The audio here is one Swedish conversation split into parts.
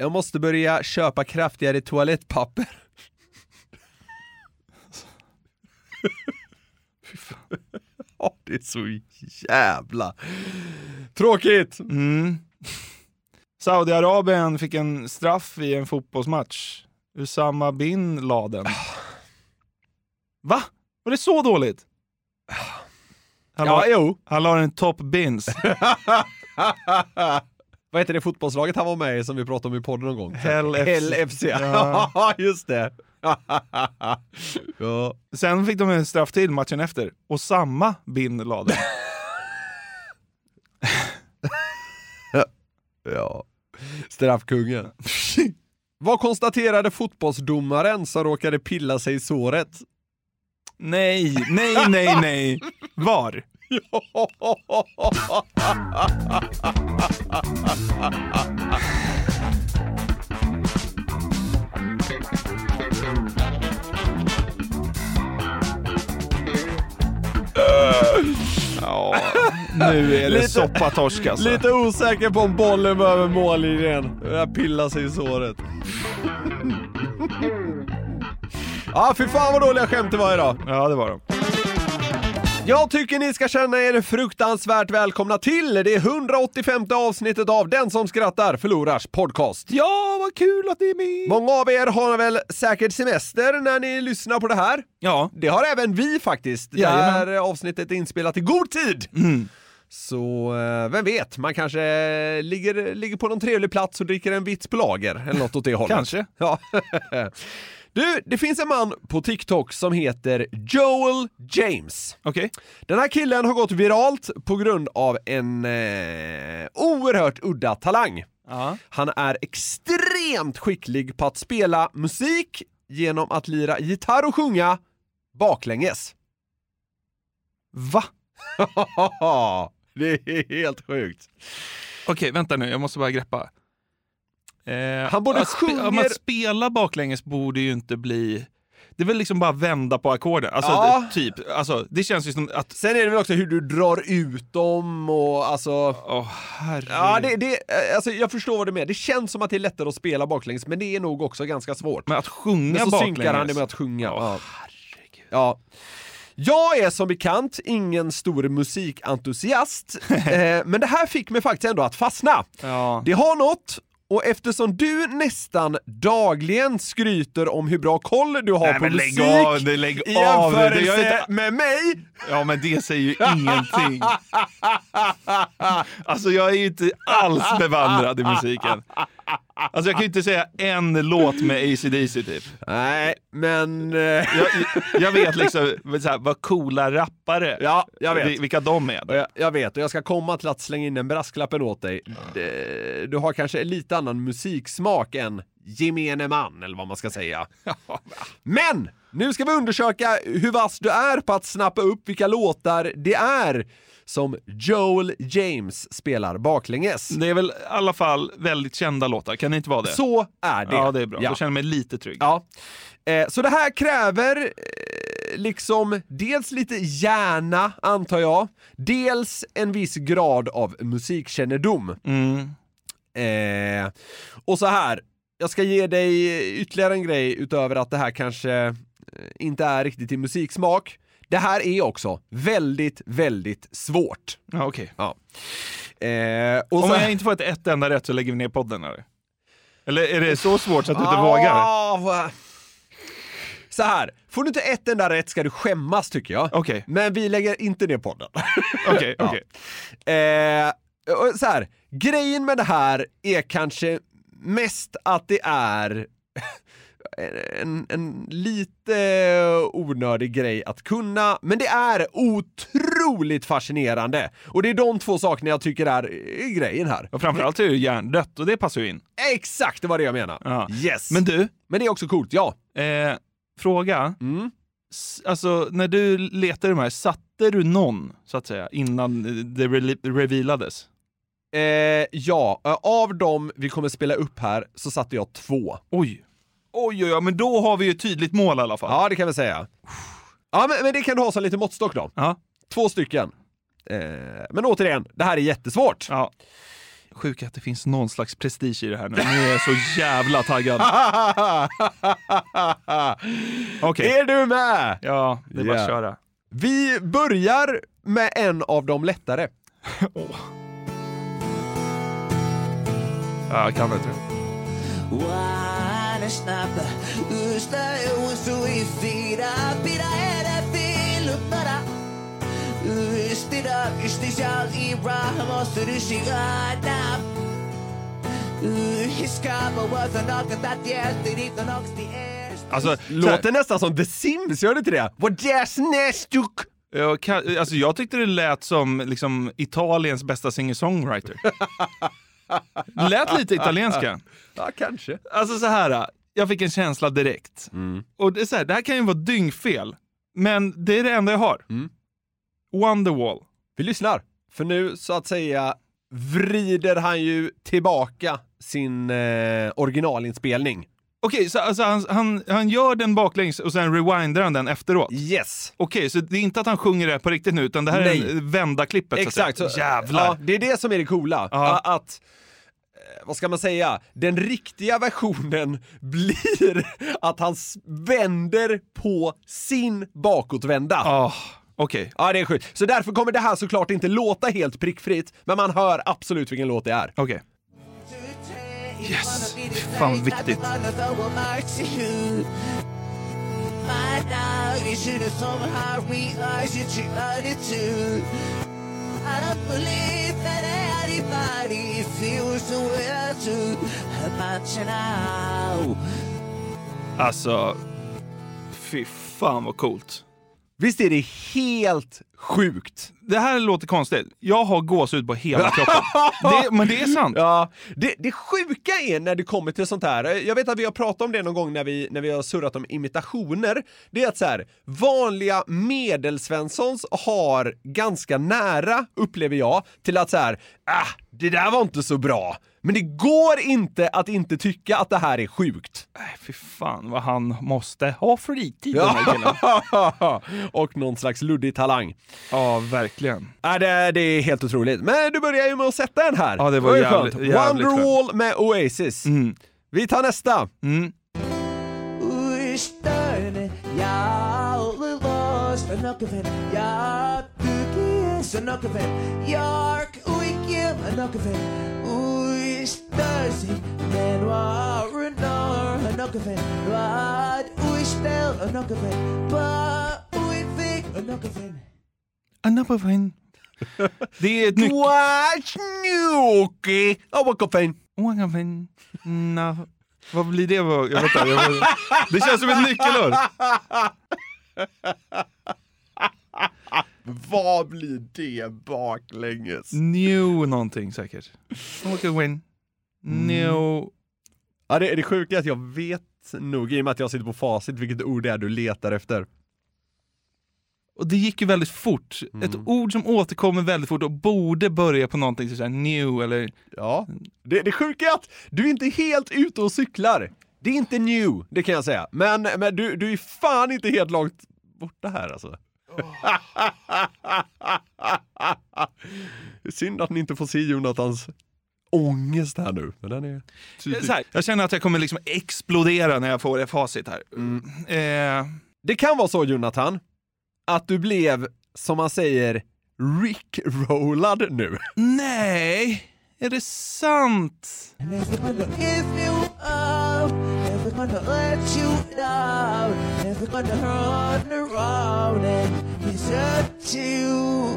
Jag måste börja köpa kraftigare toalettpapper. Ja, det är så jävla tråkigt. Mm. Saudiarabien fick en straff i en fotbollsmatch. Usama bin Laden. Va? Var det så dåligt? Han, Ja, la, jo. han la en top bins. Vad heter det fotbollslaget han var med i som vi pratade om i podden någon gång? Hell FC. Hell FC. Ja. Just det. ja. Sen fick de en straff till matchen efter. Och samma bin Laden. ja. Straffkungen. Vad konstaterade fotbollsdomaren som råkade pilla sig i såret? nej, nej, nej, nej. Var? Ja, nu är det Lite- soppatorsk alltså. Lite osäker på om bollen var över mållinjen. Jag pillar sig i såret. Ja, fy fan vad dåliga skämt det var idag. Ja, det var de. Jag tycker ni ska känna er fruktansvärt välkomna till det 185 avsnittet av Den som skrattar förlorars podcast. Ja, vad kul att ni är med! Många av er har väl säkert semester när ni lyssnar på det här. Ja. Det har även vi faktiskt. Det här avsnittet är inspelat i god tid. Mm. Så eh, vem vet, man kanske ligger, ligger på någon trevlig plats och dricker en vits på lager eller något åt det hållet. Kanske. Ja. Du, det finns en man på TikTok som heter Joel James. Okej. Den här killen har gått viralt på grund av en eh, oerhört udda talang. Ja. Han är extremt skicklig på att spela musik genom att lira gitarr och sjunga baklänges. Va? det är helt sjukt. Okej, vänta nu, jag måste bara greppa. Eh, Han att spe- sjunger- om att spela baklänges borde ju inte bli... Det är väl liksom bara vända på ackorden. Alltså, Ja. typ. Alltså, det känns ju som att... Sen är det väl också hur du drar ut dem och alltså... Åh, herregud. Ja, det, det, eh, alltså jag förstår vad du menar. Det känns som att det är lättare att spela baklänges, men det är nog också ganska svårt. Men att sjunga Men så baklänges... synkar han det med att sjunga. Åh, ja. Ja. Jag är som bekant ingen stor musikentusiast, eh, men det här fick mig faktiskt ändå att fastna. Ja. Det har något, och eftersom du nästan dagligen skryter om hur bra koll du har Nej, på men musik lägg av det, lägg i av det. Det jämförelse gör inte- med mig, ja, men det säger ju ingenting. Alltså, jag är ju inte alls bevandrad i musiken. Alltså, jag kan ju inte säga en låt med AC/DC typ. Nej, men... eh, Jag, jag vet liksom här, vad coola rappare, Ja, jag vet. vil- vilka de är. Jag, jag vet, och jag ska komma till att slänga in den brasklappen åt dig. Du har kanske en lite annan musiksmak än gemene man, eller vad man ska säga. Men! Nu ska vi undersöka hur vass du är på att snappa upp vilka låtar det är som Joel James spelar baklänges. Det är väl i alla fall väldigt kända låtar, kan det inte vara det? Så är det. Ja, det är bra. Ja. Då känner jag mig lite trygg. Ja. Eh, så det här kräver eh, liksom dels lite hjärna, antar jag, dels en viss grad av musikkännedom. Mm. Eh, och så här, jag ska ge dig ytterligare en grej utöver att det här kanske eh, inte är riktigt i musiksmak. Det här är också väldigt, väldigt svårt. Ja, okej. Ja. Eh, Om så- jag inte får ett, ett enda rätt så lägger vi ner podden eller? Eller är det så svårt så att du inte Ah, vågar? vad- Så här, får du inte ett enda rätt ska du skämmas tycker jag. Okej. Men vi lägger inte ner podden. Okej, Ja. okej. Eh, och så här, grejen med det här är kanske mest att det är en, en lite onödig grej att kunna, men det är otroligt fascinerande. Och det är de två sakerna jag tycker är grejen här. Och framförallt är ju hjärndött och det passar ju in. Exakt, det var det jag menade. Ja. Yes. Men du, men det är också coolt, ja. eh, fråga. Mm. Alltså, när du letade de här, satte du någon, så att säga, innan det re- revealades? Eh, ja, av dem vi kommer spela upp här så satte jag två. Oj. Oj, oj, oj, men då har vi ju ett tydligt mål i alla fall. Ja, det kan vi säga. Ja, men, men det kan du ha som lite måttstock då. Ja. Två stycken. Eh, men återigen, det här är jättesvårt. ja. Sjukt att det finns någon slags prestige i det här nu. Nu är jag så jävla taggad. Okej. Är du med? Ja, det är bara att köra. Vi börjar med en av de lättare. Ja, jag kan inte det. Snabba Ystä usui fira Pidä heidän viiluttada Ystida Ystisjal ira Mossyryssigana Hiskama was a knock at that yes Did it knocks the air Alltså, Låter nästan som The Sims, gör det inte det? What just nestuk? jag, kan, alltså, jag tyckte det lät som liksom, Italiens bästa singer-songwriter. lät lite italienska. Ja, kanske. Alltså så här, jag fick en känsla direkt. Och det, är så här, det här kan ju vara dyngfel, men det är det enda jag har. Mm. Wonderwall. Vi lyssnar. För nu, så att säga, vrider han ju tillbaka sin eh, originalinspelning. Okej, så alltså, han, han, han gör den baklänges och sen rewindar han den efteråt? Yes! Okej, så det är inte att han sjunger det på riktigt nu, utan det här Nej. är vända klippet Exakt. så så-. Jävlar! Ja, det är det som är det coola. Ja. A- Att, vad ska man säga, den riktiga versionen blir att han vänder på sin bakåtvända. Ah, Okej. Ja, det är sjukt. Så därför kommer det här såklart inte låta helt prickfritt, men man hör absolut vilken låt det är. Okej. Yes! Fan viktigt. I don't believe that anybody feels the way I do about you now. Alltså, fy fan vad coolt. Visst är det helt sjukt? Det här låter konstigt. Jag har gåshud på hela kroppen. det, men det är sant. Ja, det, det sjuka är när det kommer till sånt här, jag vet att vi har pratat om det någon gång när vi, när vi har surrat om imitationer, det är att så här, vanliga medelsvenssons har ganska nära, upplever jag, till att så här, ah, det där var inte så bra. Men det går inte att inte tycka att det här är sjukt. Nej, fy fan vad han måste ha fritid den här killen. Och någon slags luddig talang. Ja, verkligen. Ja, det, det är helt otroligt. Men du börjar ju med att sätta en här. Ja, det var ju jävligt- skönt. jävligt Wonderwall med Oasis. Mm. Vi tar nästa. Mm. Ja lost anokaven ja tykis anokaven Jark uikiem anokaven Uistösi men warunar anokaven Vad uistel anokaven Pa uifik anokaven Another one. Det är ett nyckel... Watch Nuki! Oh, vad koffein. One no. Vad blir det? Jag vet inte, jag vet. Det känns som ett nyckelord. Vad blir det baklänges? New någonting säkert. Win. New... Ja, det är det sjuka är att jag vet nog, i och med att jag sitter på facit, vilket ord det är du letar efter. Och det gick ju väldigt fort. Ett ord som återkommer väldigt fort och borde börja på någonting såhär new eller... Ja. Det, det sjuka är att du är inte helt ute och cyklar. Det är inte new, det kan jag säga. Men, men du, du är fan inte helt långt borta här alltså. Är Synd att ni inte får se Jonathans ångest här nu. Men den är Så här, jag känner att jag kommer liksom explodera när jag får det facit här. Eh, Det kan vara så Jonathan, att du blev, som man säger, Rick-rollad nu. nej, är det sant? If you up. Never gonna let you down. Never gonna run around and desert you.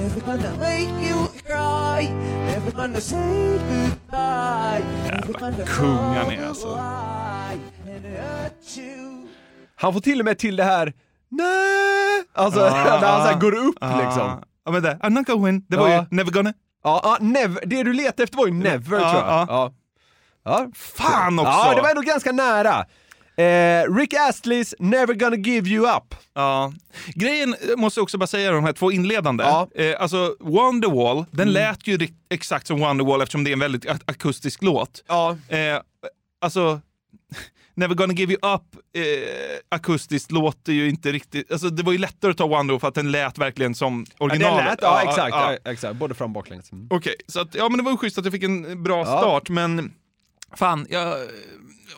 Never gonna make you cry. Never gonna say goodbye. Never gonna kung han är, alltså. Han får till och med till det här Nej! Alltså när han så går upp liksom. Ja men det, I'm not win. Det var ju Never gonna. Ja, ja never, det du letade efter var ju never Ja, tror jag. ja. Ja. Ja. Fan också! Ja, det var ändå ganska nära. Eh, Rick Astleys Never gonna give you up. Ja. Grejen, måste jag också bara säga, de här två inledande. Ja. Eh, alltså Wonderwall, den lät ju exakt som Wonderwall eftersom det är en väldigt ak- akustisk låt. Ja. Eh, alltså, Never gonna give you up eh, akustiskt låter ju inte riktigt... Alltså det var ju lättare att ta Wonderwall för att den lät verkligen som Ja, originalet. det lät, ja, exakt, ja. ja, exakt. Både fram och baklänges. Mm. Okej, så att, ja men det var ju schysst att jag fick en bra start, men fan, jag...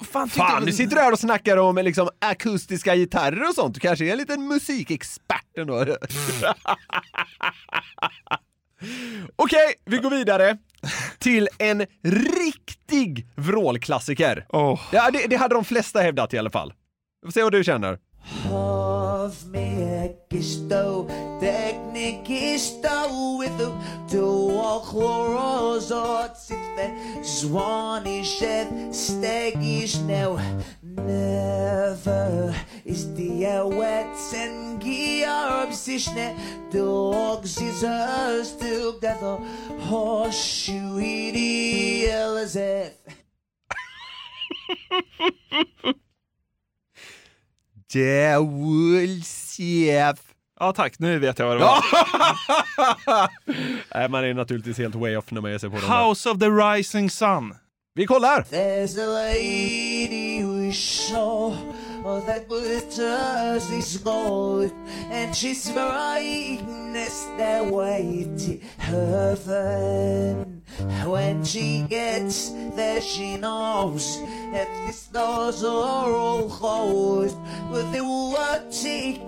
Fan, Fan, jag- nu sitter du här och snackar om liksom, akustiska gitarrer och sånt. Du kanske är en liten musikexpert ändå. Okej, vi går vidare till en riktig vrålklassiker. Åh. Ja, det, det hade de flesta hävdat i alla fall. Se vad du känner. Of me gisto, teknikisto with the dual chloros otsitve, zwanishev, stegish now. Never is the wets and gearbsishne, dogs is us together, horseshoe Elizabeth. The Wolfsef. Ja tack, nu vet jag vad det var. Nej, man är naturligtvis helt way off när man ger sig på den där. House of the Rising Sun. Vi kollar! There's a lady we saw oh, that with us is gold, and she's brightness that way to heaven. When she gets there, she knows that these doors are all closed, but they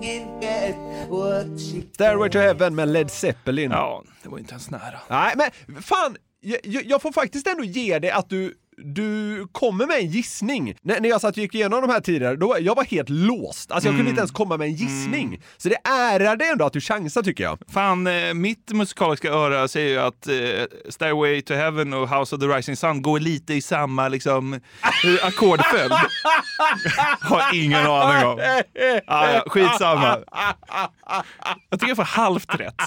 can get, what she Stairway to Heaven med Led Zeppelin. Ja, det var inte ens nära. Nej, men fan, jag, jag jag får faktiskt ändå ge det att du du kommer med en gissning. När, när jag satt och gick igenom de här tidigare, då jag var helt låst. Alltså jag kunde inte ens komma med en gissning. Så det ärar det ändå att du chansar tycker jag. Fan, eh, mitt musikaliska öra säger ju att eh, Stairway to Heaven och House of the Rising Sun går lite i samma liksom, ackordföljd. Har ingen aning om. Ah, ja, skitsamma. Jag tycker jag får halvt rätt.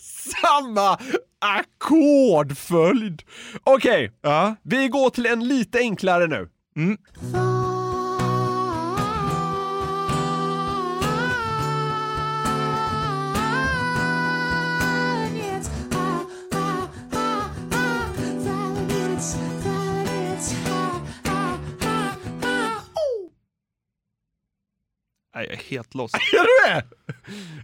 Samma ackordföljd! Okej, Ja. vi går till en lite enklare nu. Nej, jag är helt lost. Är du det?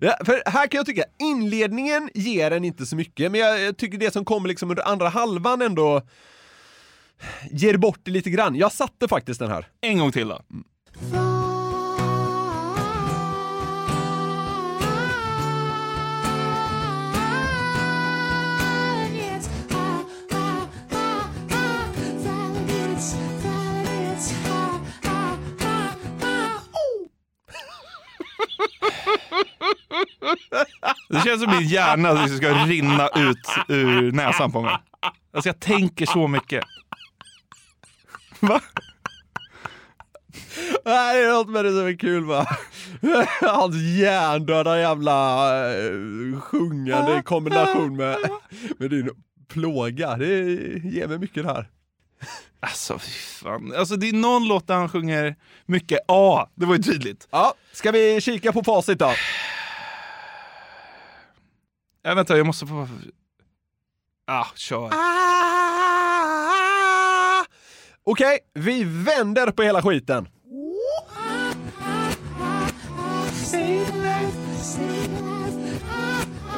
Ja, för här kan jag tycka, inledningen ger en inte så mycket, men jag, jag tycker det som kommer liksom under andra halvan ändå ger bort det lite grann. Jag satte faktiskt den här. En gång till då. Det känns som min hjärna liksom ska rinna ut ur näsan på mig. Alltså jag tänker så mycket. Va? Nej, det är något med det som är kul va? Hans hjärndöda jävla eh, sjungande i kombination med, med din plåga. Det ger mig mycket det här. Alltså fy fan. Alltså det är någon låt där han sjunger mycket A. Det var ju tydligt. Ja, ska vi kika på facit då? Äh, vänta, jag måste få... Ah, kör. Ah! Okej, vi vänder på hela skiten.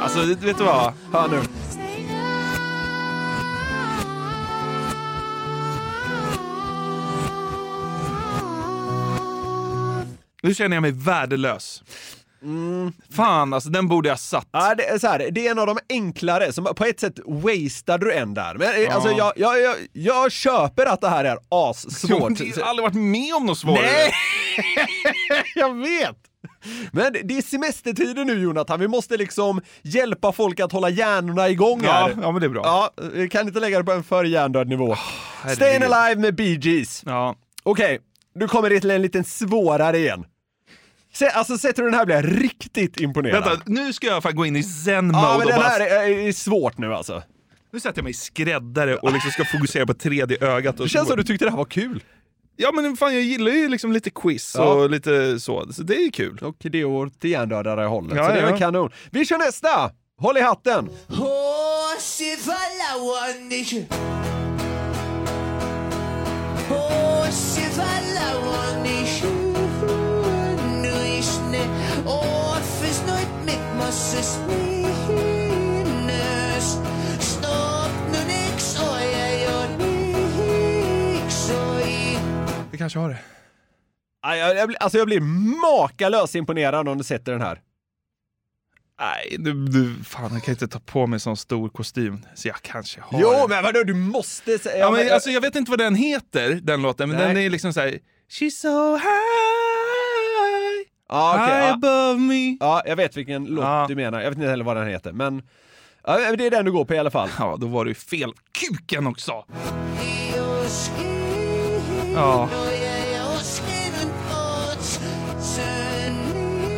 Alltså vet du vad? Hör nu. Nu känner jag mig värdelös. Fan, alltså den borde jag satt. Ja, det, är så här, det är en av de enklare, som på ett sätt wasted du en där. Men eh, alltså, jag, jag, jag, jag köper att det här är assvårt. Jag har aldrig varit med om något svårare. Nej, jag vet! Men det är semestertider nu Jonathan, vi måste liksom hjälpa folk att hålla hjärnorna igång Ja, här. ja, men det är bra. Ja, vi kan inte lägga det på en för hjärndöd nivå. herregud. Stayin' Alive med Bee Gees. Ja. Okej, nu kommer det till en liten svårare igen. Se, alltså sätter du den här blir jag riktigt imponerad. Vänta, nu ska jag fan gå in i zen-mode ja, men och den bara... här är, är svårt nu alltså. Nu sätter jag mig i skräddare och liksom ska fokusera på tredje ögat. Och Det känns som du tyckte det här var kul. Ja men fan jag gillar ju liksom lite quiz Ja. och lite så, så det är ju kul. Och det är åt hjärndödare hållet, Ja, så det är ja. kanon. Vi kör nästa! Håll i hatten! Måste sminnes. Stopp nu nix och jag gör nix i. Vi kanske har det. Aj, Jag, jag, blir- alltså jag blir makalöst imponerad om du sätter den här. Nej, du, du, fan jag kan inte ta på mig sån stor kostym, så jag kanske har Jo, det. men vadå, du måste säga... Ja, men, alltså, jag vet inte vad den heter, den låten, men Nej. den är liksom såhär She's so high, ja, okej, high ja. above me. ja, jag vet vilken låt Ja. du menar. Jag vet inte heller vad den heter, men... Ja, det är den du går på i alla fall. Ja, då var det ju fel. Kuken också! Ja.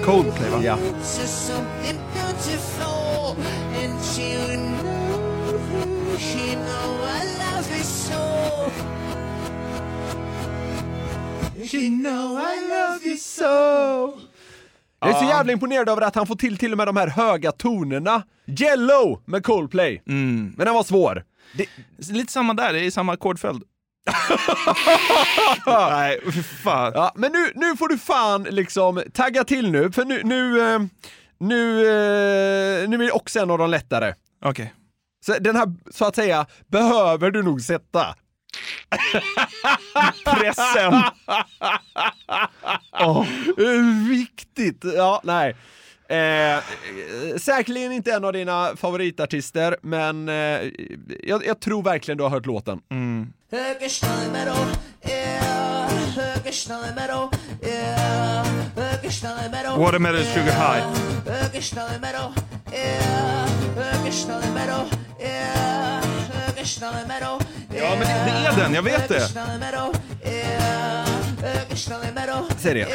Coldplay va? Ja. She know I love you so Jag är så jävla imponerad över att han får till till och med de här höga tonerna. Yellow med Coldplay. Mm. Men den var svår. Det, Lite samma där, det är samma ackordföljd. Nej, fy fan. ja, men nu, nu får du fan liksom tagga till nu, för nu, nu, eh, nu, eh, nu är det också en av de lättare. Okej. Så den här, så att säga, behöver du nog sätta. Pressen! Oh. Viktigt! Ja, nej. Eh, säkerligen inte en av dina favoritartister, men eh, jag, jag tror verkligen du har hört låten. Högerstallmeadow Watermelon Sugar High. Ja, men det, det är den, jag vet det. Säg det.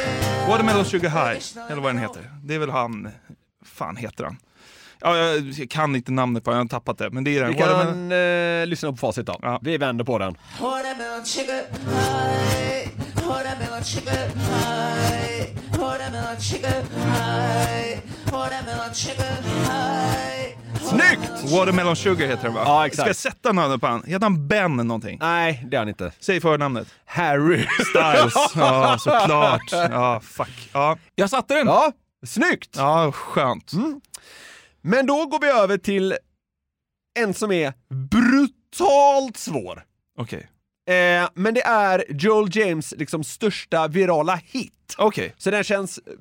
Watermelon Sugar High, eller vad den heter. Det är väl han, fan heter han? Ja, jag, kan inte namnet på den, jag har tappat det. Men det är den. Vi Watermelon- kan eh, lyssna på facit då. Ja. Vi vänder på den. Watermelon sugar high, watermelon sugar high, watermelon sugar high, watermelon sugar high. Snyggt! Watermelon Sugar heter den va? Ja, exakt. Ska jag sätta namnet på han? Heter han Ben någonting? Nej, det är han inte. Säg förnamnet. Harry. Styles. Ja, såklart. Ja, fuck. Ja. Jag satte den! Ja, snyggt! Ja, skönt. Men då går vi över till en som är brutalt svår. Okej. Eh, men det är Joel James liksom största virala hit. Okej. Så den känns eh,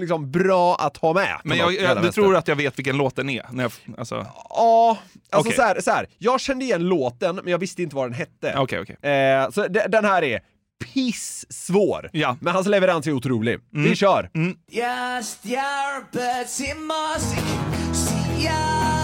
liksom bra att ha med. Men jag, jag, du tror att jag vet vilken låt den är? När jag, alltså, Ja, alltså Okej. så, här, så här. Jag kände igen låten, men jag visste inte vad den hette. okej, okej. Eh, så de, den här är piss-svår. Ja. Men hans leverans är otrolig. Vi kör! Just your betsy musik, siarki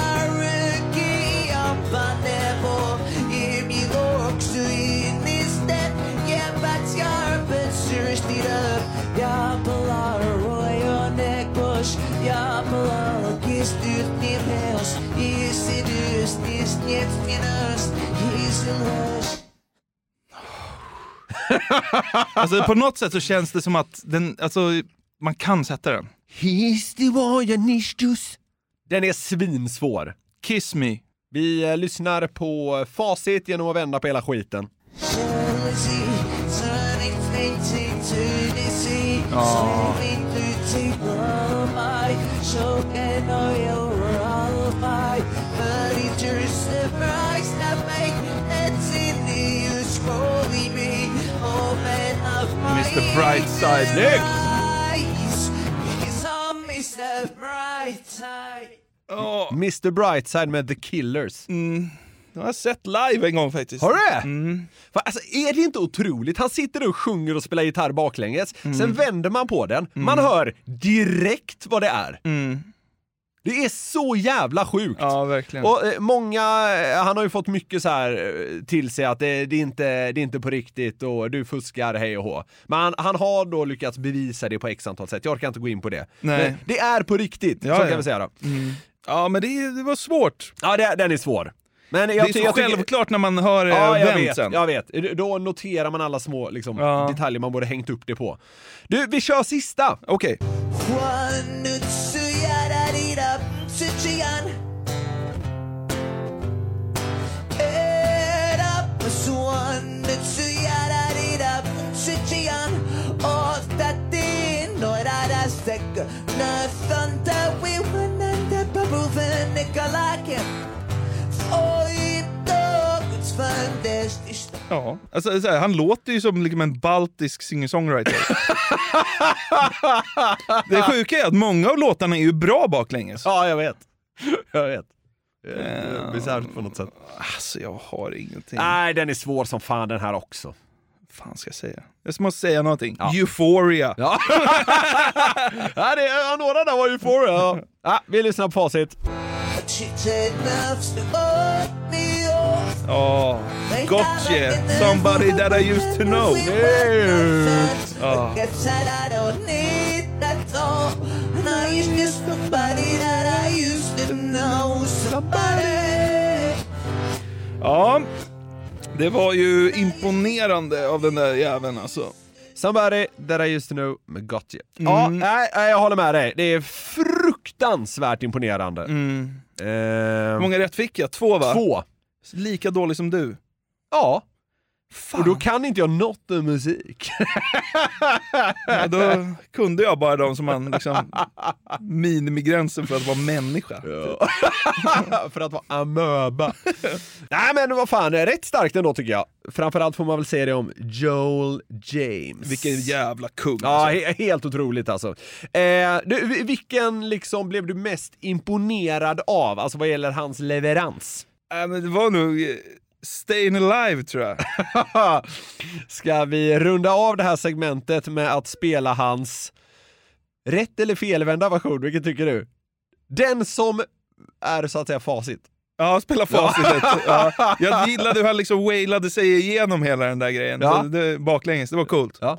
nis njet minus, is i lush. Alltså på något sätt så känns det som att den, alltså, man kan sätta den. Den är svinsvår. Kiss me. Vi eh, lyssnar på facit genom att vända på hela skiten. Ja. Me bright side. Mr Brightside med The Killers. Jag har sett live en gång faktiskt. Har du det? Fa- Alltså, är det inte otroligt? Han sitter och sjunger och spelar gitarr baklänges, sen vänder man på den, man hör direkt vad det är. Det är så jävla sjukt! Ja, verkligen. Och eh, många, eh, han har ju fått mycket så här eh, till sig att det, det, är inte, det är inte på riktigt och du fuskar hej och hå. Men han, han har då lyckats bevisa det på x antal sätt, jag orkar inte gå in på det. Nej. Men det är på riktigt, Ja, så ja. kan vi säga då. Ja, men det, det var svårt. Ja, det, den är svår. Men jag, det är så jag tycker- självklart när man hör Ja, ja, jag vet, sen. jag vet. Då noterar man alla små liksom, Ja. detaljer man borde hängt upp det på. Du, vi kör sista! Okej. Wanutsuyaradidapsuchiyan. Otatin noradasek. Nathanta we wananda babuven nikalaken. Oitoguts fantastiskt. Ja, alltså, så här, han låter ju som liksom en baltisk singer-songwriter. det sjuka är att många av låtarna är ju bra baklänges. Ja, jag vet. Jag vet. Bisarrt på något sätt. Alltså jag har ingenting. Nej, den är svår som fan den här också. Fan ska jag säga? Jag måste säga någonting. Ja. Euphoria. Ja. ja, det, ja, några där var för ja. Vi lyssnar på facit. Ja, Gotcha. Somebody that I used to know. Oh. Ja, det var ju imponerande av den där jäveln alltså. Somebody that I used to know med Gotcha. Ja, nej, nej, jag håller med dig. Det är fruktansvärt imponerande. Mm. Eh, Hur många rätt fick jag? Två va? Två. Lika dålig som du. Ja. Fan. Och då kan inte jag något om musik. Ja, då kunde jag bara de som man liksom minimigränsen för att vara människa. För att vara amöba. Nej men vad fan, rätt starkt ändå tycker jag. Framförallt får man väl säga det om Joel James. Vilken jävla kung. Ja, alltså. he- helt otroligt alltså. Eh, du, vi- vilken liksom blev du mest imponerad av, alltså vad gäller hans leverans? Äh, men det var nog eh, Stayin' Alive tror jag. Ska vi runda av det här segmentet med att spela hans rätt eller felvända version, vilken tycker du? Den som är så att säga facit. Ja, spela facitet. Ja. Jag gillade hur han liksom wailade sig igenom hela den där grejen. Ja. Det, baklänges, det var coolt. Ja.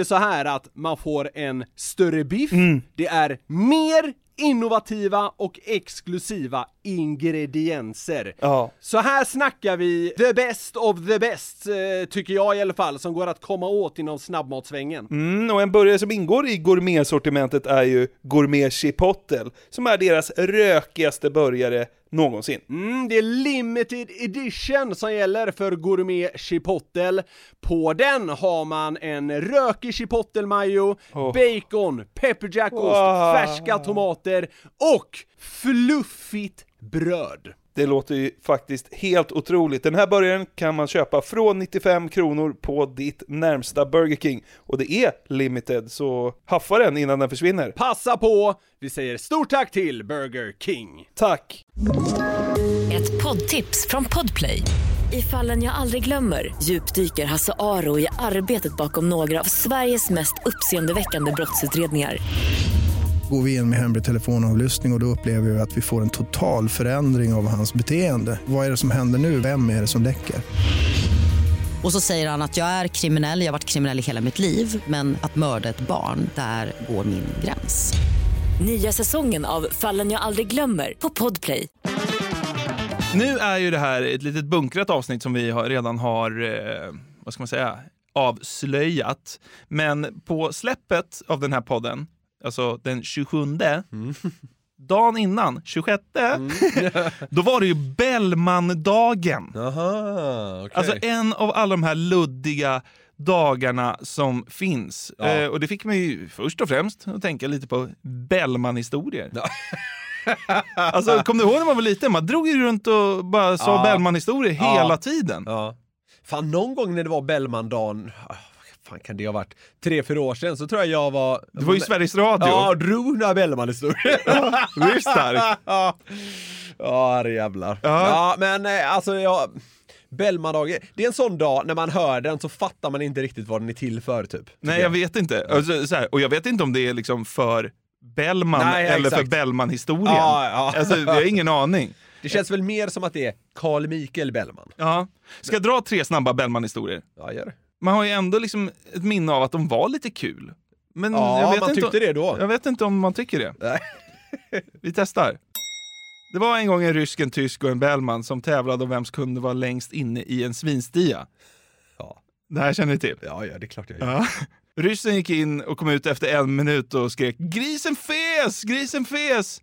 det så här att man får en större biff, det är mer innovativa och exklusiva ingredienser. Ja. Så här snackar vi the best of the best, eh, tycker jag i alla fall, som går att komma åt inom snabbmatsvängen. Mm, och en burgare som ingår i gourmetsortimentet är ju Gourmet Chipotle, som är deras rökigaste burgare någonsin. Mm, det är limited edition som gäller för Gourmet Chipotle. På den har man en rökig chipotle mayo, Oh. bacon, pepperjackost, Wow. färska tomater och fluffigt bröd. Det låter ju faktiskt helt otroligt. Den här burgaren kan man köpa från 95 kronor på ditt närmsta Burger King. Och det är limited, så haffa den innan den försvinner. Passa på! Vi säger stort tack till Burger King. Tack! Ett poddtips från Podplay. I fallen jag aldrig glömmer djupdyker Hasse Aro i arbetet bakom några av Sveriges mest uppseendeväckande brottsutredningar. Går vi in med hemlig telefonavlyssning och, och då upplever vi att vi får en total förändring av hans beteende. Vad är det som händer nu? Vem är det som läcker? Och så säger han att jag är kriminell, jag har varit kriminell i hela mitt liv men att mörda ett barn, där går min gräns. Nya säsongen av Fallen jag aldrig glömmer på Podplay. Nu är ju det här ett litet bunkrat avsnitt som vi har, redan har, eh, vad ska man säga, avslöjat. Men på släppet av den här podden, alltså den 27, dagen innan, 26, då var det ju Bellmandagen. Aha, okej. Alltså en av alla de här luddiga dagarna som finns. Ja. Eh, och det fick mig ju först och främst att tänka lite på Bellman-historier. alltså, kom du ihåg när man var liten? Man drog ju runt och bara sa Ja. Bellman-historier Ja. hela tiden. Ja. Fan, någon gång när det var Bellmandagen, fan kan det ha varit? Tre, fyra år sedan så tror jag jag var... Det var ju Sveriges Radio. Ja, drog några Bellman-historier. Det är ju starkt. Ja, ja herrejävlar. Ja. Ja. men eh, alltså jag... Bellmandagen, det är en sån dag när man hör den så fattar man inte riktigt vad den är till för typ. Nej, jag vet inte. Alltså, så här, och jag vet inte om det är liksom för Bellman Nej, eller exakt. för Bellman-historien. Ja, ja. Alltså, jag har ingen aning. Det känns väl mer som att det är Carl Mikael Bellman. Ja. Ska jag dra tre snabba Bellman-historier? Ja, gör det. Man har ju ändå liksom ett minne av att de var lite kul. Men Ja, jag vet man inte tyckte det då. Jag vet inte om man tycker det. Nej. Vi testar. Det var en gång en rysk, en tysk och en Bellman som tävlade om vem som kunde vara längst inne i en svinstia. Ja. Det här känner ni till? Ja, ja, det är klart jag gör. Ja. Ryssen gick in och kom ut efter en minut och skrek “Grisen fes! Grisen fes!”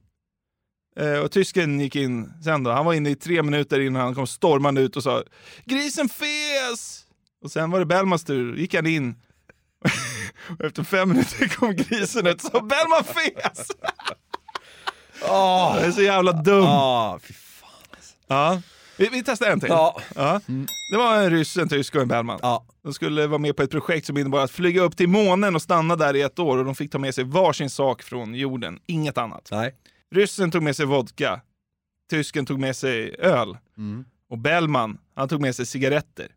eh, Och tysken gick in sen då. Han var inne i tre minuter innan han kom stormande ut och sa “Grisen fes!” Och sen var det Bellmans tur. gick han in. och efter fem minuter kom grisen ut sa “Bellman fes!” Det är så jävla dumt. Fy fan. Ja. Vi, vi testar en till. Ja. Ja. Det var en ryss, en tysk och en Bellman. Ja. De skulle vara med på ett projekt som innebar att flyga upp till månen och stanna där i ett år och de fick ta med sig varsin sak från jorden, inget annat. Nej. Ryssen tog med sig vodka, tysken tog med sig öl och Bellman, han tog med sig cigaretter.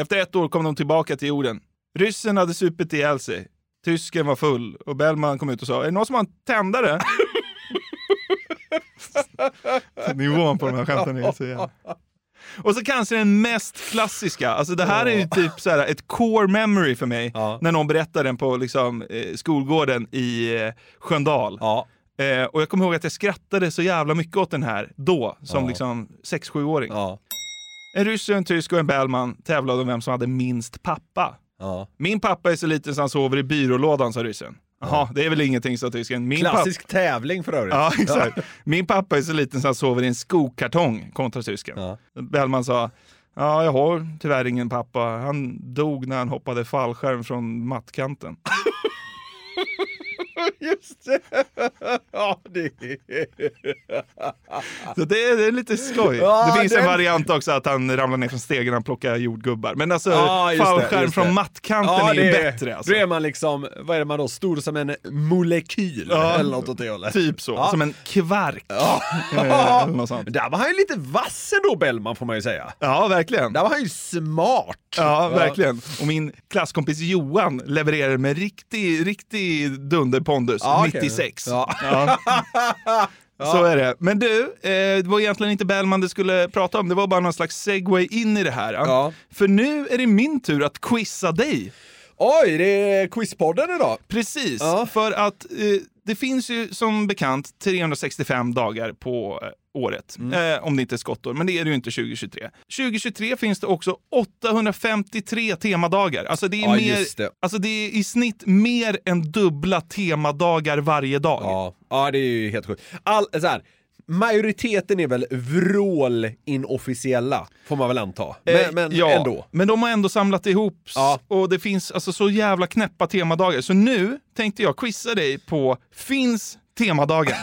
Efter ett år kom de tillbaka till jorden. Ryssen hade supit ihjäl sig, tysken var full och Bellman kom ut och sa “Är det någon som har en tändare?” Nivån på de här skämten är så jävla... Och så kanske den mest klassiska, alltså det här är ju typ så här ett core memory för mig, Ja. när någon berättar den på liksom, eh, skolgården i eh, Sköndal. Ja. Eh, och jag kommer ihåg att jag skrattade så jävla mycket åt den här då, som Ja. liksom 6-7-åring. Ja. En ryss, en tysk och en Bellman tävlade om vem som hade minst pappa. Ja. Min pappa är så liten så han sover i byrålådan, sa ryssen. Jaha, det är väl ingenting, sa tysken. Min pappa... Klassisk tävling för övrigt. Ja, exakt. Min pappa är så liten så han sover i en skokartong, kontra tysken. Ja. Bellman sa, ja, jag har tyvärr ingen pappa. Han dog när han hoppade fallskärm från mattkanten. Just det. Ja, det Så det är, det är lite skoj. Ja, det finns den- en variant också att han ramlar ner från stegen han plockar jordgubbar. Men alltså, Ja, fallskärm från mattkanten Ja, är ju det bättre. Alltså. Då är man liksom, vad är det man då, stor som en molekyl Ja, eller något åt det hållet. Typ så, Ja. som en kvark. Ja. Eh, Där var han ju lite vass ändå Bellman får man ju säga. Ja, verkligen. Där var han ju smart. Ja, verkligen. Och min klasskompis Johan levererade med riktig, riktig dunderpondus, Ja, okej. 96. Ja. Ja. Så är det. Men du, eh, det var egentligen inte Bellman du skulle prata om, det var bara någon slags segway in i det här. Ja. För nu är det min tur att quizza dig. Oj, det är Quizpodden idag. Precis, Ja. för att eh, det finns ju som bekant 365 dagar på eh, året. Mm. Eh, om det inte är skottår, men det är det ju inte 2023. 2023 finns det också 853 temadagar. Alltså det är, Ja, mer, det. Alltså det är i snitt mer än dubbla temadagar varje dag. Ja, ja det är ju helt sjukt. All, så här, majoriteten är väl vrål inofficiella, får man väl anta. Men, Eh, men ja, ändå. Men de har ändå samlat ihop Ja. och det finns alltså så jävla knäppa temadagar. Så nu tänkte jag quizza dig på Finns temadagen?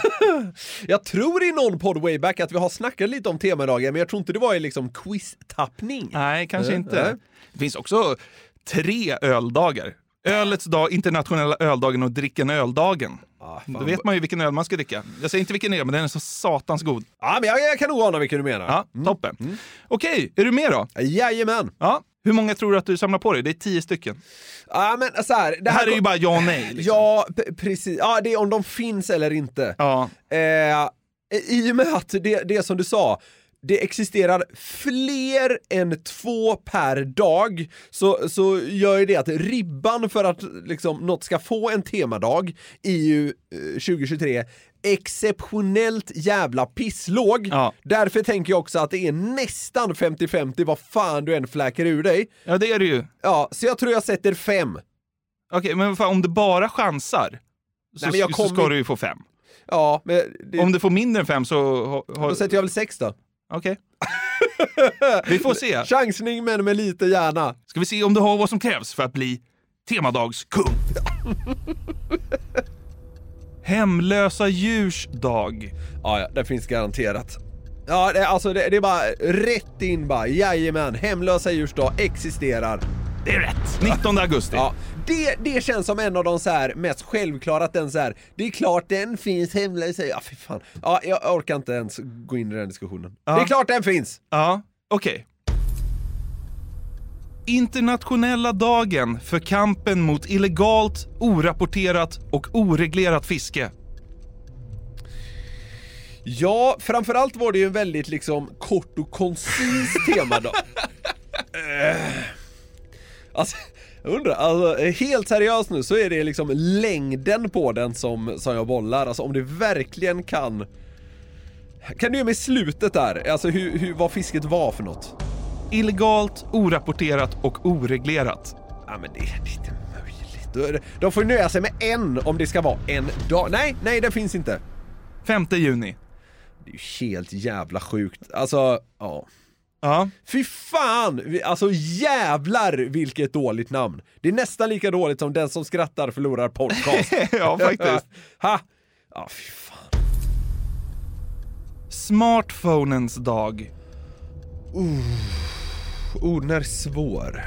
Jag tror i någon podd way back att vi har snackat lite om temadagar, men jag tror inte det var i liksom quiz-tappning. Nej, kanske Nej, inte. nej. Det finns också tre öldagar. Ölets dag, internationella öldagen och dricken öldagen. Ah, fan. Då vet man ju vilken öl man ska dricka. Jag säger inte vilken det är, men den är så satans god. Ja, men jag, jag kan nog ana vilken du menar. Ja, toppen. Okej, är du med då? Jajamän. Ja. Hur många tror du att du samlar på dig? Det är tio stycken. Ja, men så här, Det här är ju bara ja och nej. Liksom. Ja, precis. Ja, det är om de finns eller inte. Ja. Eh, I och med att det, det som du sa, det existerar fler än två per dag, så, så gör ju det att ribban för att liksom, något ska få en temadag är ju eh, 2023 exceptionellt jävla pisslåg. Ja. Därför tänker jag också att det är nästan 50-50 vad fan du än fläker ur dig. Ja, det är det ju. Ja, så jag tror jag sätter fem. Okej, men fan, om du bara chansar så, Nej, så ska du ju få fem. Ja, det, Om du får mindre än fem så... ha- då sätter jag väl sex då. Okej. Vi får se. Chansning men med lite hjärna. Ska vi se om du har vad som krävs för att bli temadagskung. Hemlösa djurs dag. Ja, ja, det finns garanterat. Ja, det, alltså det, det är bara rätt in bara. Jajamän, hemlösa djurs dag existerar. Det är rätt. 19 augusti. Ja, det, det känns som en av de så här mest självklara att den så här, det är klart den finns hemlösa, ja fy fan. Ja, jag orkar inte ens gå in i den diskussionen. Ja. Det är klart den finns! Ja, okej. Internationella dagen för kampen mot illegalt, orapporterat och oreglerat fiske. Ja, framförallt var det ju en väldigt liksom kort och koncis temadag. Eh, alltså, jag undrar, alltså, helt seriöst nu så är det liksom längden på den som, som jag bollar, alltså om det verkligen kan Kan du ge mig slutet där? Alltså hur, hur, vad fisket var för något? Illegalt, orapporterat och oreglerat. Ja men det, det är inte möjligt. De får nöja sig med en om det ska vara en dag. Nej, nej den finns inte. 5 juni. Det är ju helt jävla sjukt. Alltså, ja. Ja. Fy fan! Alltså jävlar vilket dåligt namn. Det är nästan lika dåligt som Den som skrattar förlorar podcast. ja, faktiskt. ha! Ja, fy fan. Smartphonens dag. Oh, den är svår.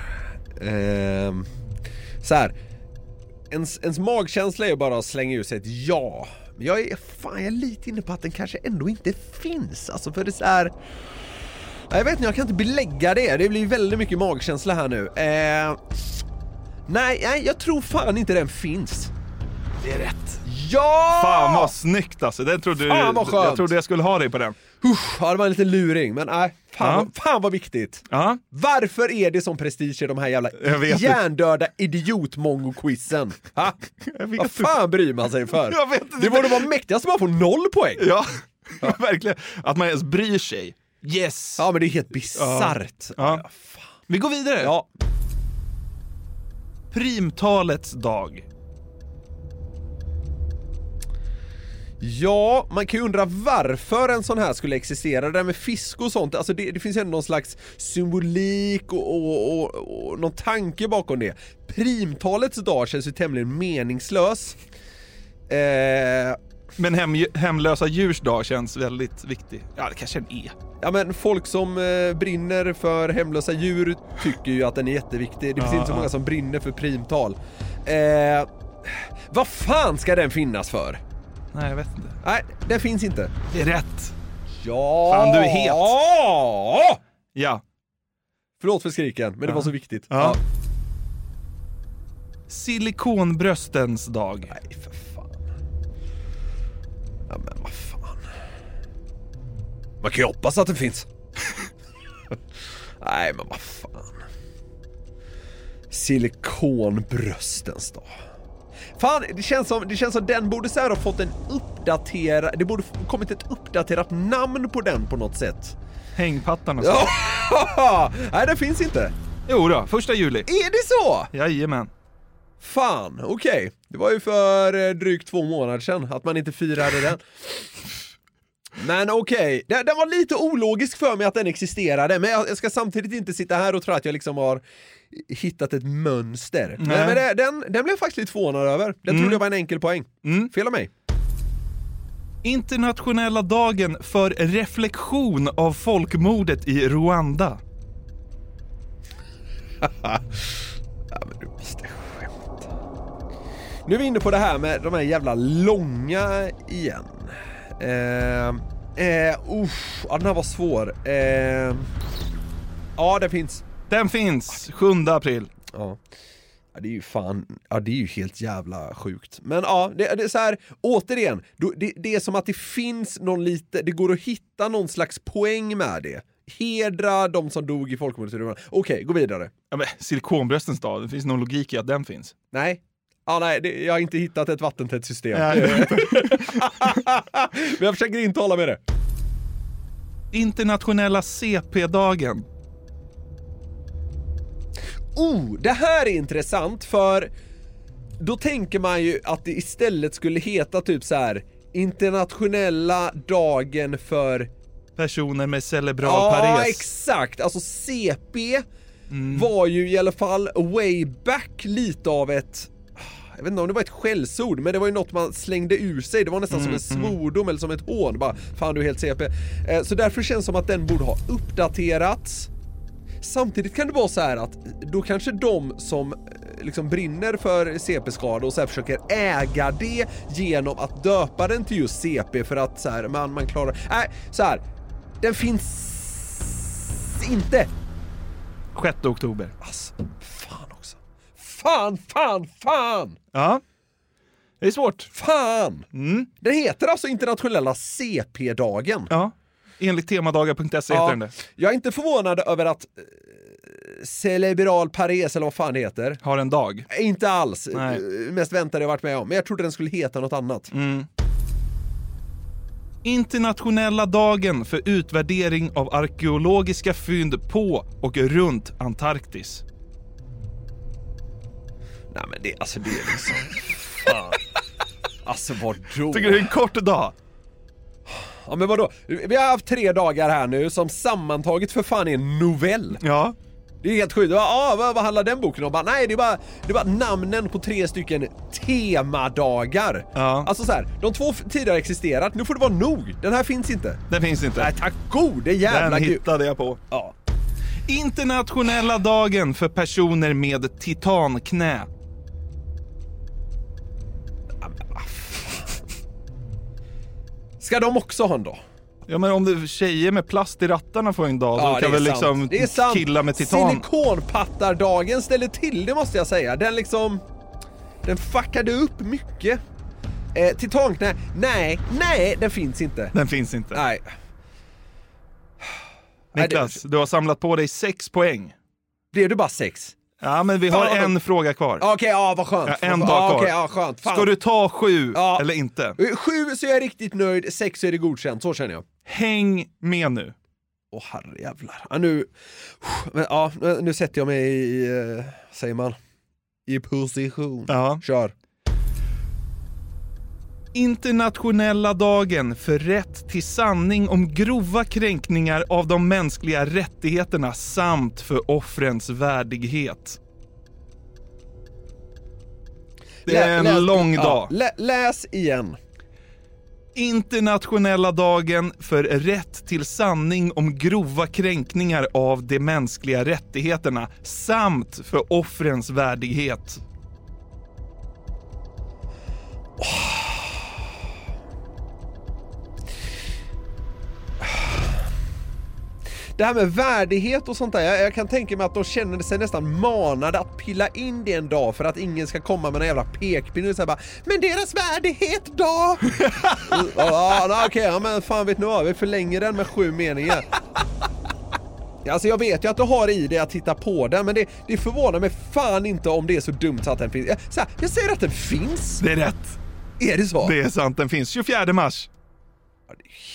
Ehm, så här. Ens, ens magkänsla är ju bara att slänga ur sig ett ja. Men jag är, fan, jag är lite inne på att den kanske ändå inte finns. Alltså för det är så här. Jag vet inte, jag kan inte belägga det. Det blir väldigt mycket magkänsla här nu. Ehm, nej, nej, jag tror fan inte den finns. Det är rätt. Ja! Fan vad snyggt alltså. Den trodde, Fan, vad skönt. Jag trodde jag skulle ha dig på den. Usch, ja, det var en liten luring, men nej, fan, Ja. vad, fan vad viktigt. Ja. Varför är det som prestige i de här jävla hjärndöda idiot-mongo-quizen? Vad fan bryr man sig för? Det borde vara mäktigast att man får noll poäng. Ja, verkligen. Att man ens bryr sig. Yes! Ja men det är helt bisarrt. Ja. Vi går vidare. Ja. Primtalets dag. Ja, man kan ju undra varför en sån här skulle existera. Det där med fisk och sånt, alltså det, det finns ju ändå någon slags symbolik och, och, och, och någon tanke bakom det. Primtalets dag känns ju tämligen meningslös. Eh, Men hem, hemlösa djurs dag känns väldigt viktig. Ja, det kanske den är. Ja men folk som eh, brinner för hemlösa djur tycker ju att den är jätteviktig. Det finns Ja, inte så många som brinner för primtal. Eh, vad fan ska den finnas för? Nej, jag vet inte. Nej, den finns inte. Det är rätt. Ja! Fan, du är het. Ja! Ja. Förlåt för skriken, men det Ja. var så viktigt. Ja. Silikonbröstens dag. Nej, för. Ja, men vad fan. Man kan ju hoppas att det finns. Nej, men vad fan. Silikonbröstens dag. Fan, det känns som, det känns som den borde så ha fått en uppdaterad, det borde kommit ett uppdaterat namn på den på något sätt. Hängpattarnas dag. Ja, nej det finns inte. Jo då, första juli. Är det så? Jajamän. Fan, okej. Det var ju för eh, drygt två månader sedan att man inte firade den. Men okej, den, den var lite ologisk för mig att den existerade, men jag, ska samtidigt inte sitta här och tro att jag liksom har hittat ett mönster. Men, Nej. men det, den, den blev jag faktiskt lite förvånad över. Den Mm. trodde jag var en enkel poäng. Mm. Fel av mig. Internationella dagen för reflektion av folkmordet i Rwanda. Nu är vi inne på det här med de här jävla långa igen. Eh, eh, usch, ja, den här var svår. Eh, ja, det finns. Den finns 7 april. Ja. Ja, det är ju fan, ja det är ju helt jävla sjukt. Men ja, det, det är så här, återigen, det, det är som att det finns någon lite, det går att hitta någon slags poäng med det. Hedra de som dog i folkmordet. Okej, gå vidare. Ja, men, silikonbröstens dag, det finns någon logik i att den finns. Nej. Ja, nej, det, jag har inte hittat ett vattentätt system. Nej, Men jag försöker inte hålla med det. Internationella CP-dagen. Oh, det här är intressant för då tänker man ju att det istället skulle heta typ så här internationella dagen för Personer med cerebral Ja, pares. exakt. Alltså CP var ju i alla fall way back lite av ett jag vet inte om det var ett skällsord, men det var ju något man slängde ur sig. Det var nästan som en svordom eller som ett hån. Bara, fan du är helt CP. Eh, Så därför känns det som att den borde ha uppdaterats. Samtidigt kan det vara så här att då kanske de som eh, liksom brinner för CP-skada och så försöker äga det genom att döpa den till just CP för att så här, man, man klarar... Nej, så här. Den finns inte. 6 oktober. Alltså. Fan, fan, fan! Ja. Det är svårt. Fan! Mm. Den heter alltså internationella CP-dagen. Ja. Enligt temadagar.se heter den det. Jag är inte förvånad över att eh, Cerebral pares eller vad fan det heter. Har en dag. Inte alls. Nej. Eh, Mest väntade jag varit med om. Men jag trodde den skulle heta något annat. Mm. Internationella dagen för utvärdering av arkeologiska fynd på och runt Antarktis. Nej men det, alltså det är liksom... Fan. Alltså vadå? Tycker du det är en kort dag? Ja men vadå? Vi har haft tre dagar här nu som sammantaget för fan är en novell. Ja. Det är helt sjukt. Ja, vad, vad handlar den boken om? Bara, nej, det är, bara, det är bara namnen på tre stycken temadagar. Ja. Alltså så här, de två tidigare existerat, nu får det vara nog. Den här finns inte. Den finns inte. Nej, tack gode jävla Den gud. hittade jag på. Ja. Internationella dagen för personer med titanknä. Ska de också ha en dag? Ja men om det tjejer med plast i rattarna får en dag, Ja, det kan väl sant. liksom killar med titan... Silikonpattardagen ställde till det måste jag säga. Den liksom... Den fuckade upp mycket. Eh, titanknä, nej, nej, den finns inte. Den finns inte. Nej. Niklas, du har samlat på dig sex poäng. Blev det bara sex? Ja men vi har Fan, en fråga kvar. Okej, ja vad skönt. Ja, en ja, dag kvar. Okej, ja skönt. Fan. Ska du ta sju Ja. eller inte? Sju så är jag riktigt nöjd, sex så är det godkänt, så känner jag. Häng med nu. Åh herrejävlar. Ja, nu, men, ja, nu sätter jag mig i, eh, säger man, i position. Ja. Kör. Internationella dagen för rätt till sanning om grova kränkningar av de mänskliga rättigheterna samt för offrens värdighet. Det är en Lä- läs- lång ja, dag. lä, läs igen. Internationella dagen för rätt till sanning om grova kränkningar av de mänskliga rättigheterna samt för offrens värdighet. Det här med värdighet och sånt där, jag, jag kan tänka mig att de känner sig nästan manade att pilla in det en dag för att ingen ska komma med en jävla pekpinne och säga bara Men deras värdighet då? ja, okej, ja men fan vet ni vad, vi förlänger den med sju meningar. Alltså jag vet ju att du har i dig att titta på den men det, det förvånar mig fan inte om det är så dumt så att den finns. Så här, jag säger att den finns. Det är rätt. Är det så? Det är sant, den finns 24 mars.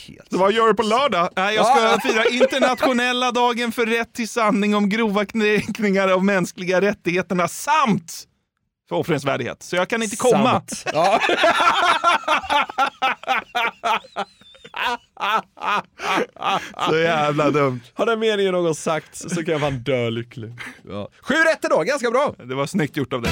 Helt... Vad gör du på lördag? Nej, jag ska Ja. fira internationella dagen för rätt till sanning om grova kränkningar av mänskliga rättigheterna samt för offrens värdighet. Så jag kan inte komma. Sant. Ja. Så jävla dumt. Har den meningen någon sagt så kan jag fan dö lycklig. Ja. Sju rätt idag, ganska bra! Det var snyggt gjort av dig.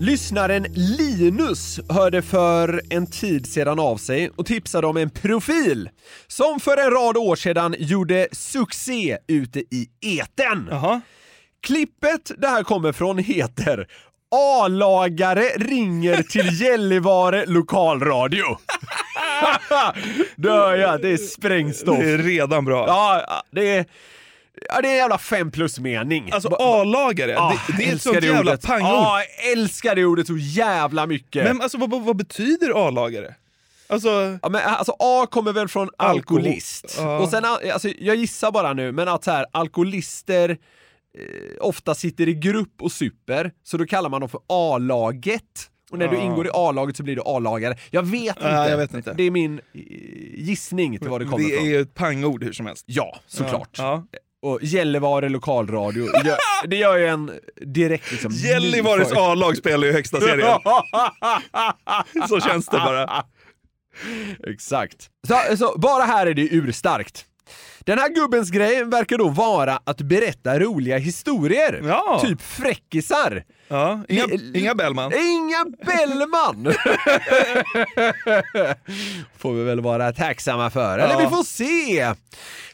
Lyssnaren Linus hörde för en tid sedan av sig och tipsade om en profil som för en rad år sedan gjorde succé ute i etern. Klippet det här kommer från heter A-lagare ringer till Gällivare lokalradio. Dör jag, det är sprängstoff. Det är redan bra. Ja, det är, ja, det är en jävla fem plus mening. Alltså A-lagare, Ah, det, det är ett sånt jävla ordet. pangord. Ja, jag älskar det ordet så jävla mycket. Men alltså vad, vad, betyder A-lagare? Alltså... Ja, men, alltså A kommer väl från Alkohol. alkoholist. Ja. Och sen, alltså, jag gissar bara nu, men att så här, alkoholister eh, ofta sitter i grupp och super, så då kallar man dem för A-laget. Och när du Ja. ingår i A-laget så blir du A-lagare. Jag vet inte. Ja, jag vet inte. Det är min eh, gissning till vad det kommer Det är ifrån. ju ett pangord hur som helst. Ja, såklart. Ja. Och Gällivare lokalradio, det gör ju en direkt liksom... Gällivares A-lag spelar ju högsta serien. Så känns det bara. Exakt. Så, så bara här är det urstarkt. Den här gubbens grej verkar då vara att berätta roliga historier. Ja. Typ fräckisar. Ja, inga, inga Bellman. Inga Bellman! får vi väl vara tacksamma för. Eller Ja. vi får se.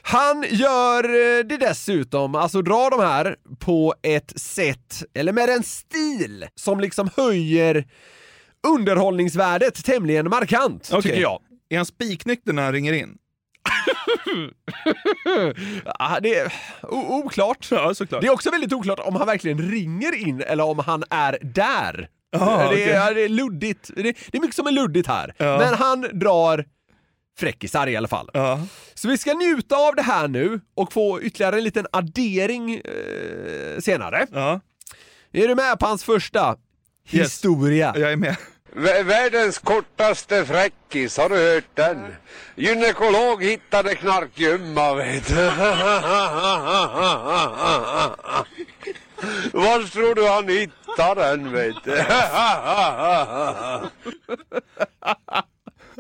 Han gör eh, det dessutom, alltså drar de här på ett sätt, eller med en stil, som liksom höjer underhållningsvärdet tämligen markant, Okej. tycker jag. Är han spiknykter när han ringer in? Ah, det är oklart. Ja, såklart. Det är också väldigt oklart om han verkligen ringer in eller om han är där. Aha, det, okej. är, det är luddigt. Det, det är mycket som är luddigt här. Ja. Men han drar fräckisar i alla fall. Ja. Så vi ska njuta av det här nu och få ytterligare en liten addering eh, senare. Ja. Är du med på hans första historia? Jag är med. Världens kortaste fräckis, har du hört den? Gynekolog hittade knarkgömma, vet du. Var tror du han hittade den, vet du?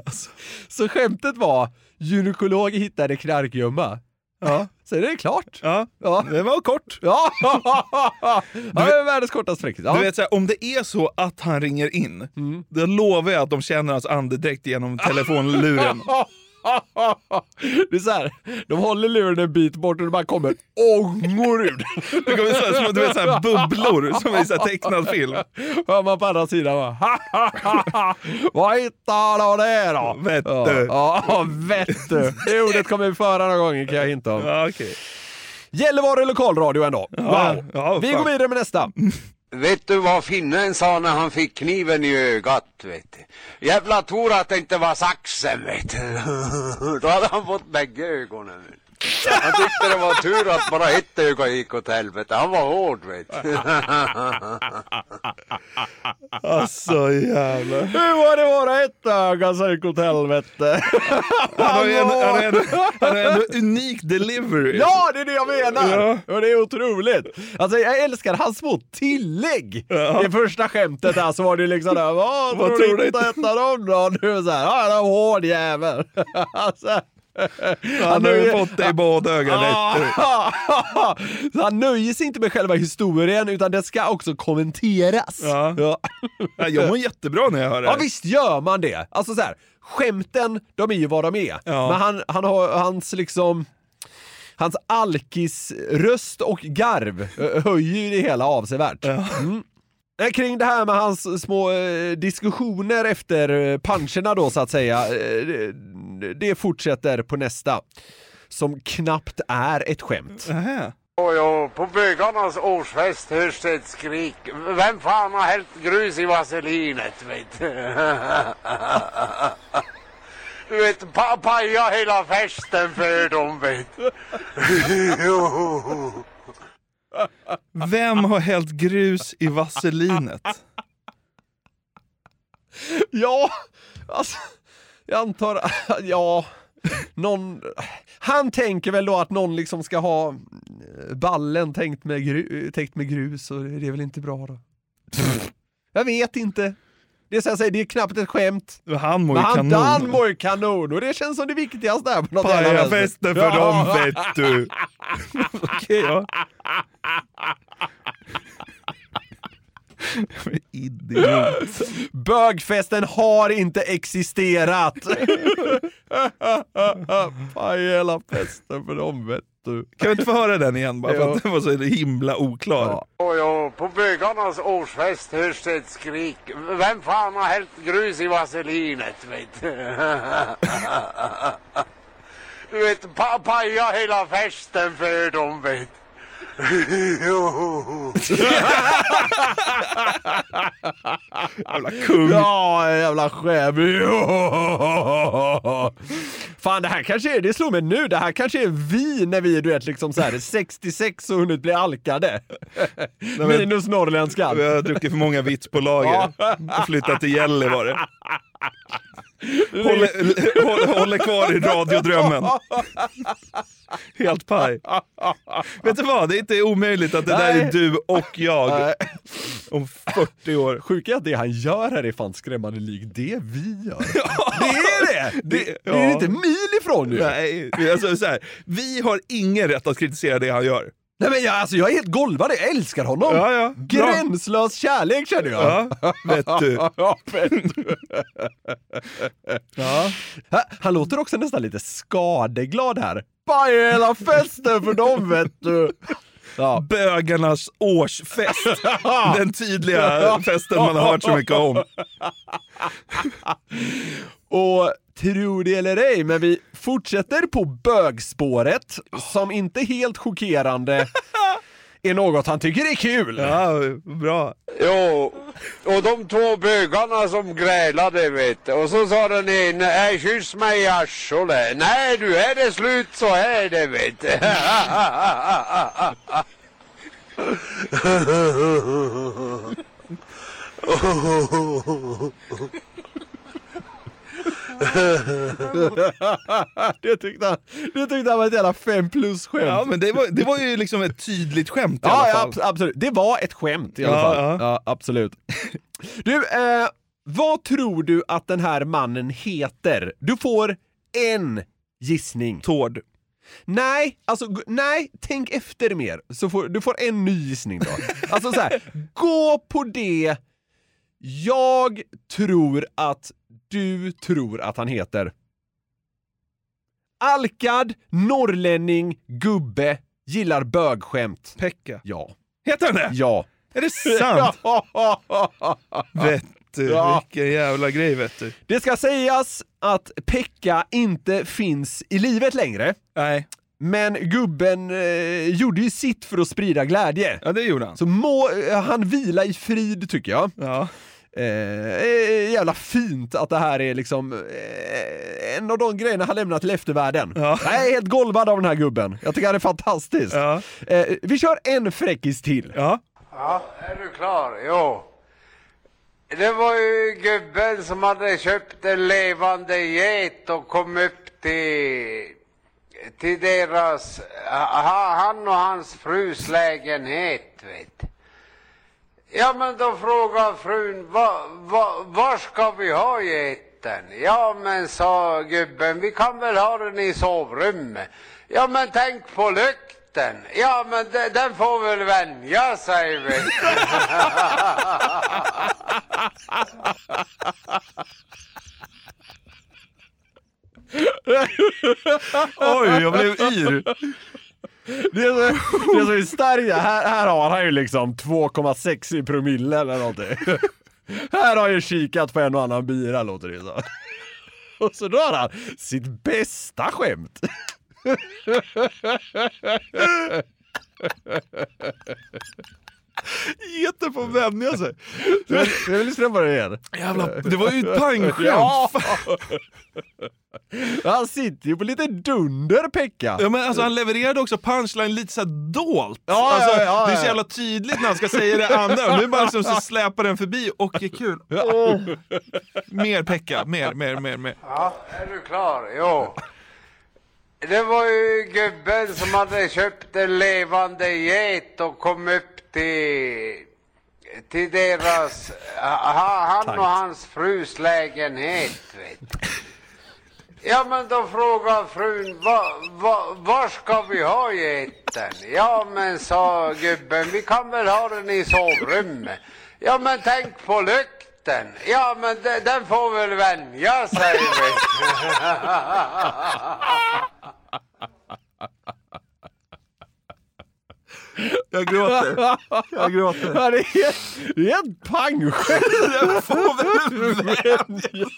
Alltså, så skämtet var gynekolog hittade knarkgömma. Ja. Så är det klart. Ja, Ja. det var kort. Ja, ja det är världens kortaste fräckis. Ja. Du vet, så här, om det är så att han ringer in, Mm. då lovar jag att de känner hans andedräkt genom telefonluren. Det är så här, de håller luren en bit bort och det bara kommer ångor ur den. Det kommer så här, som, du vet, så här, bubblor som i så här tecknad film. Hör man på andra sidan bara, "Ha, ha, ha, ha. Vad hittar du det då? Vet Ja, du. ja, vet du. Det ordet kommer vi föra någon gång kan jag hinta om. Ja, okej. Gällivare lokalradio ändå. Wow. ja, vi fan. går vidare med nästa. Vet du vad finnen sa när han fick kniven i ögat, vet du? Jävla tur att det inte var saxen, vet du. Då hade han fått bägge ögonen. Han tyckte det var tur att bara ett öga gick åt helvete. Han var hård, vet du. Alltså jävlar. Hur var det vara ett öga så gick åt helvete? Han har ju en, han har han har ändå unik delivery. Ja, det är det jag menar! Ja. Och det är otroligt. Alltså jag älskar hans små tillägg. Ja. I första skämtet där så var det liksom där, vad tror du inte att äta dem då? Du är såhär, ja det är en hård jävel. alltså, Han har ju fått det i båda ögonen. Ah, Så han nöjer sig inte med själva historien utan det ska också kommenteras. Ja. Ja. Ja, Jag mår jättebra när jag hör det Ja visst gör man det. Alltså så här, skämten, de är ju vad de är. Ja. Men han, han har hans liksom Hans alkisröst och garv ö, höjer ju det hela avsevärt. Mm. Eh, Kring det här med hans små eh, diskussioner efter eh, puncherna då så att säga, eh, det, fortsätter på nästa. Som knappt är ett skämt. Nähä. Och ja, på bögarnas årsfest hörs det ett skrik. Vem fan har hällt grus i vaselinet, vet du? Vet, pa paja hela festen för dem, vet. Vem har hällt grus i vaselinet? Ja, alltså, jag antar, ja, någon, han tänker väl då att någon liksom ska ha eh, ballen tänkt med, gru, täckt med grus och det är väl inte bra då. Jag vet inte. Det är, så jag säger, det är knappt ett skämt. Han mår ju han, kanon. han mår ju kanon och det känns som det viktigaste där på något jävla vänster. Pajafesten för dem vet du. Okej, ja. Idiot. Bögfesten har inte existerat. Pajala-festen för dem vet du. Kan vi inte få höra den igen bara för Ja. att den var så himla oklar? Och ja, på bögarnas årsfest hörs det ett skrik. Vem fan har hällt grus i vaselinet, vet du? Du vet, pa paja hela festen för dem, vet Jävla kung. Ja, jävla skäm. Fan, det här kanske är, det slår mig nu, det här kanske är vi när vi du vet liksom så här 66 och hunnit bli alkade. men- Minus norrländska. Vi har druckit för många vits på lager och flyttat till Gällivare. Håller, håller, håller kvar i radiodrömmen. Helt paj. Vet du vad, det är inte omöjligt att det där är Nej. du och jag Nej. om 40 år. Sjuka är att det han gör här är fan skrämmande lik det vi gör. Det är det! Det, det är ja. inte mil ifrån ju. Nej, alltså, så här, vi har ingen rätt att kritisera det han gör. Nej men jag, alltså, jag är helt golvad, jag älskar honom! Ja, ja. Bra. Gränslös kärlek känner jag. Ja, vet du. ja, vet du. Ja. Ha- Han låter också nästan lite skadeglad här. Bara hela festen för dem vet du. Ja. Bögarnas årsfest. Den tydliga festen man har hört så mycket om. Och tro det eller ej, men vi fortsätter på bögspåret som inte helt chockerande är något han tycker är kul. Ja, bra. Jo, och de två bögarna som grälade vet. Och så sa den ene, äh, kyss mig i arslet. Nej du, är det slut så är det vet du. det, tyckte han, det tyckte han var ett jävla fem plus skämt. Ja, men det var, det var ju liksom ett tydligt skämt i Ja, alla ja fall. abs- absolut. Det var ett skämt i alla Ja, fall. ja. Ja, absolut. Du, eh, vad tror du att den här mannen heter? Du får en gissning. Tord. Nej, alltså nej, tänk efter mer. Så får, du får en ny gissning då. Alltså så här, gå på det jag tror att du tror att han heter. Alkad, norrlänning, gubbe, gillar bögskämt. Pekka. Ja. Heter han det? Ja. Är det sant? Vet du, Ja. vilken jävla grej vet du. Det ska sägas att Pekka inte finns i livet längre. Nej. Men gubben eh, gjorde ju sitt för att sprida glädje. Ja, det gjorde han. Så må eh, han vila i frid tycker jag. Ja. Eh, eh, jävla fint att det här är liksom eh, en av de grejerna han lämnat till eftervärlden. Ja. Jag är helt golvad av den här gubben. Jag tycker han är fantastisk. Ja. Eh, vi kör en fräckis till. Ja. Ja, är du klar? Jo. Det var ju gubben som hade köpt en levande get och kom upp till, till deras, ha, han och hans frus lägenhet, vet Ja, men då frågade frun, va, va, var ska vi ha geten? Ja, men sa gubben, vi kan väl ha den i sovrummet. Ja, men tänk på lukten. Ja, men de, den får väl vänja sig, vet. Oj, jag blev yr. Det är så, det är så i Sverige, här, här har han ju liksom 2,6 i promille eller någonting. Här har jag kikat på en och annan bira låter det som. Och så drar han sitt bästa skämt. Geten får vänja sig. Jag vill lyssna på det igen. Jävla, det var ju ett pangskämt. Ja. Han sitter ju på lite dunder Pekka. Ja, men alltså, han levererade också punchline lite såhär dolt. Ja, alltså, ja, ja, det är så jävla tydligt när han ska säga det andra. Nu bara liksom så släpar den förbi. Och är kul. Åh. Mer Pekka, mer, mer, mer, mer. Ja, är du klar? Jo. Det var ju gubben som hade köpt en levande get och kom upp till, till deras, ha, han och hans frus lägenhet. Vet. Ja men då frågar frun, va, va, var ska vi ha geten? Ja men sa gubben, vi kan väl ha den i sovrummet. Ja men tänk på lukten. Ja men de, den får väl vänja sig. Jag gråter. Jag gråter. Ja, det, är, det är ett pangskämt. Den får väl vänja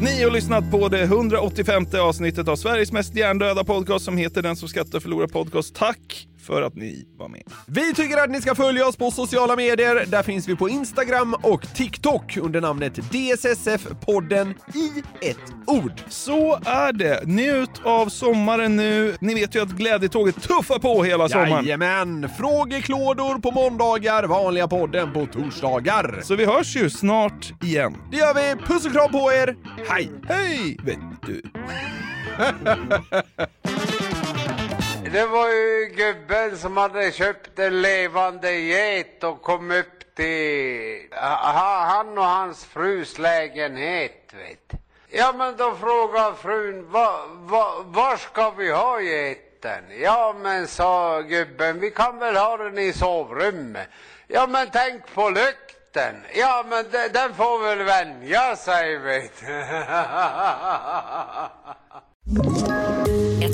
Ni har lyssnat på det 185 avsnittet av Sveriges mest hjärndöda podcast som heter Den som skrattar förlorar podcast. Tack för att ni var med. Vi tycker att ni ska följa oss på sociala medier. Där finns vi på Instagram och TikTok under namnet DSSF-podden i ett ord. Så är det. Njut av sommaren nu. Ni vet ju att glädjetåget tuffar på hela sommaren. Jajamän! Frågeklådor på måndagar, vanliga podden på torsdagar. Så vi hörs ju snart igen. Det gör vi. Puss och kram på er. Hej! Hej! Vet du. Det var ju gubben som hade köpt en levande get och kom upp till han och hans frus lägenhet. Vet. Ja men då frågar frun, va, va, var ska vi ha geten? Ja men sa gubben, vi kan väl ha den i sovrummet. Ja men tänk på lukten. Ja men de, den får väl vänja sig vet.